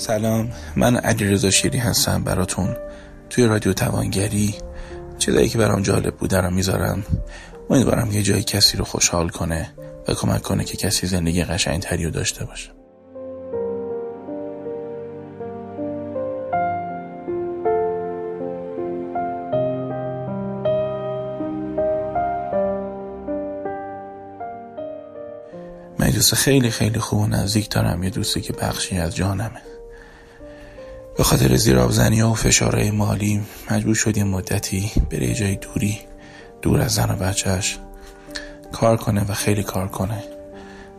سلام من علیرضا شیری هستم براتون. توی رادیو توانگری چیزایی که برام جالب بود رو می‌ذارم. امیدوارم یه جایی کسی رو خوشحال کنه و کمک کنه که کسی زندگی قشنگتری رو داشته باشه. من دوست خیلی خیلی خوب و نزدیک دارم یه دوستی که بخشی از جانمه. به خاطر زیرابزنی و فشارهای مالی مجبور شد مدتی بره جای دوری دور از زن و بچهش کار کنه و خیلی کار کنه.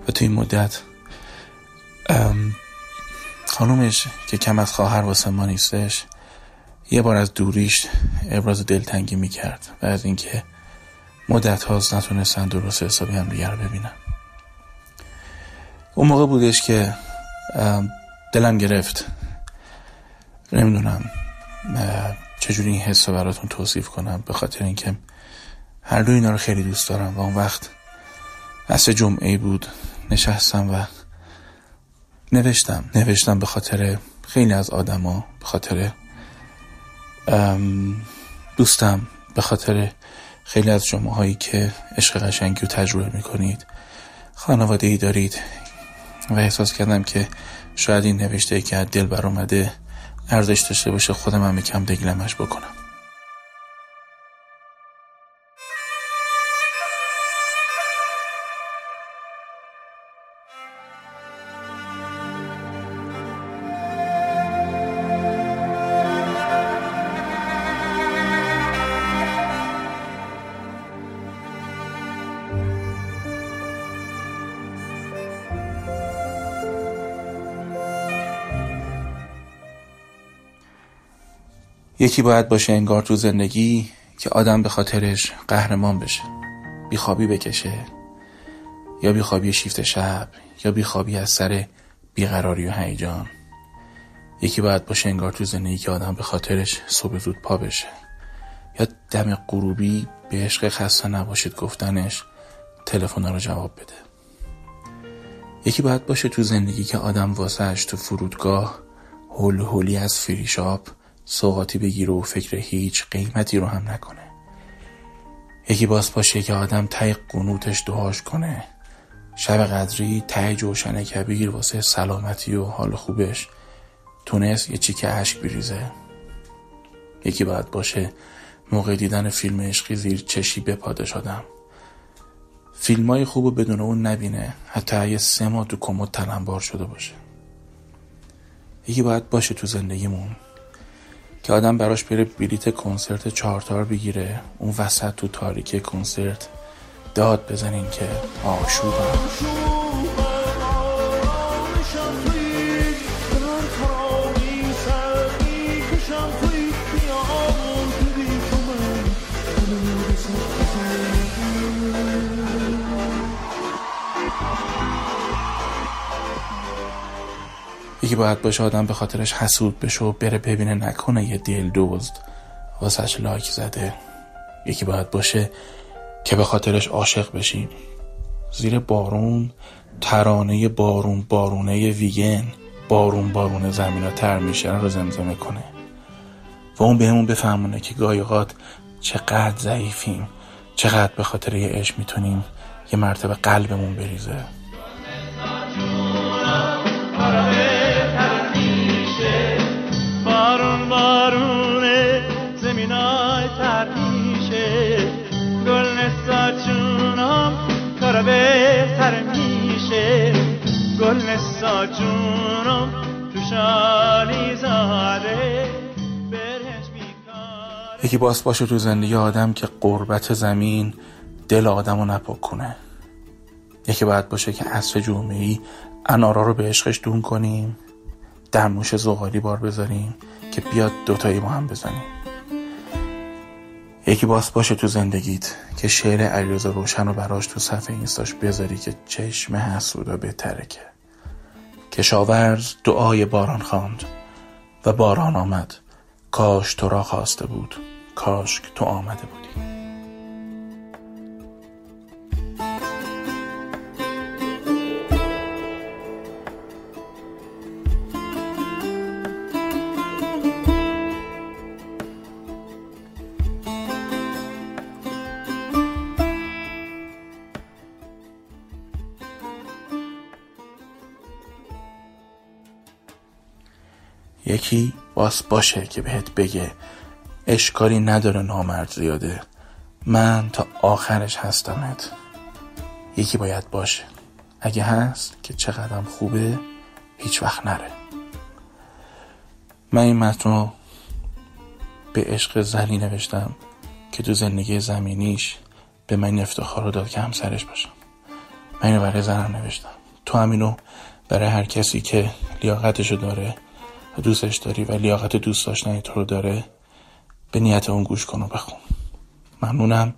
و تو این مدت خانومش که کم از خواهر واسه ما نیستش یه بار از دوریش ابراز دلتنگی می‌کرد و از اینکه مدت هاست نتونستن درست حسابی هم دیگر رو ببینن. اون موقع بودش که دلم گرفت. نمی‌دونم چجوری این حس رو براتون توصیف کنم به خاطر اینکه هر دو اینا رو خیلی دوست دارم. و اون وقت عصر جمعه بود نشستم و نوشتم. نوشتم به خاطر خیلی از آدما به خاطر دوستم به خاطر خیلی از شما هایی که عشق قشنگی رو تجربه می‌کنید. خانواده ای دارید و احساس کردم که شاید این نوشته که از دل بر اومده ارزش داشته باشه خودم هم یکم دگلمش بکنم. یکی باید باشه انگار تو زندگی که آدم به خاطرش قهرمان بشه. بیخوابی بکشه یا بیخوابی شیفت شب یا بیخوابی از سر بیقراری و هیجان. یکی باید باشه انگار تو زندگی که آدم به خاطرش صبح زود پا بشه. یا دم غروبی به عشق خسته نباشید گفتنش تلفن رو جواب بده. یکی باید باشه تو زندگی که آدم واسهش تو فرودگاه هول هولی از فریشاپ سوقاتی بگیره و فکر هیچ قیمتی رو هم نکنه. یکی باز باشه که آدم تای قنوتش دعاش کنه. شب قدری تای جوشن کبیر واسه سلامتی و حال خوبش تونست یه چیک عشق بریزه. یکی باید باشه موقع دیدن فیلم عشقی زیر چشی بپادش آدم. فیلم های خوب بدون اون نبینه. حتی یه سه ماه تو کمد تلمبار شده باشه. یکی باید باشه تو زندگیمون. که آدم براش بره بلیت کنسرت چهارتار بگیره اون وسط تو تاریکی کنسرت داد بزنین که آشوبم. یکی باید باشه آدم به خاطرش حسود بشه و بره ببینه نکنه یه دل دوزد واسهش لایک زده. یکی باید باشه که به خاطرش عاشق بشیم زیر بارون ترانه بارون بارونه ویگن. بارون بارون زمین ها تر میشه رو زمزمه کنه. و اون بهمون بفهمونه که گایقات چقدر ضعیفیم چقدر به خاطر یه عشق می‌تونیم یه مرتبه قلبمون بریزه. گل جونم تو شالی زاره یکی باس باشه تو زندگی آدم که قربت زمین دل آدم رو نپاک کنه. یکی باید باشه که عصر جمعه ای انارا رو به عشقش دون کنیم دمنوش زغالی بار بذاریم که بیاد دوتایی با هم بزنیم. یکی باس باشه تو زندگیت که شعر علیرضا روشن رو براش تو صفحه اینستاش بذاری که چشم حسودا بهتره که. کشاورز دعای باران خواند و باران آمد. کاش تو را خواسته بود. کاش تو آمده بودی. یکی باس باشه که بهت بگه اشکالی نداره نامرد زیاده. من تا آخرش هستمت. یکی باید باشه. اگه هست که چقدرم خوبه هیچ وقت نره. من این متن به عشق زنی نوشتم که تو زندگی زمینیش به من افتخار رو داد که همسرش باشم. من اینو برای زنم نوشتم. تو همینو برای هر کسی که لیاقتشو داره و دوستش داری و لیاقت دوست داشتن تو رو داره به نیت اون گوش کن و بخون. ممنونم.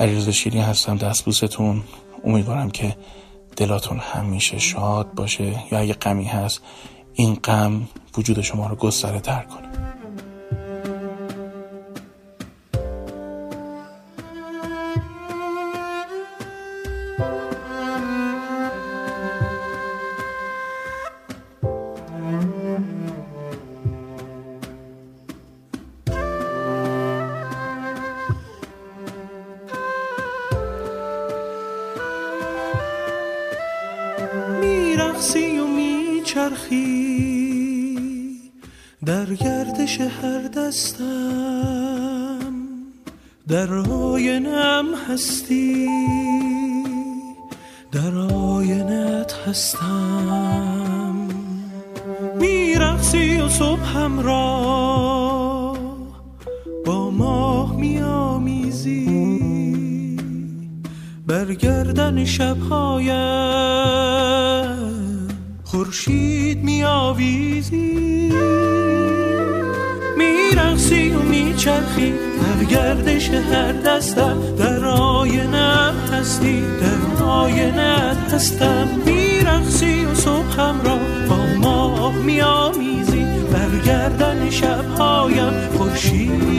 علیرضا شیری هستم دستبوستون امیدوارم که دلاتون همیشه شاد باشه یا اگه غمی هست این غم وجود شما رو گستره تر کنه. میچرخی در گردش هر دستم. در آینم هستی در آینت هستم. میرقصی و صبحم را با ماه میامیزی. برگردن شبهایم خورشید میآویزی. میرقصی و میچرخی. در گردش هر دستم در آینه هستی. در آینه هستم میرقصی و صبحم را با ماه میآمیزی. برگردن شبهایم خورشید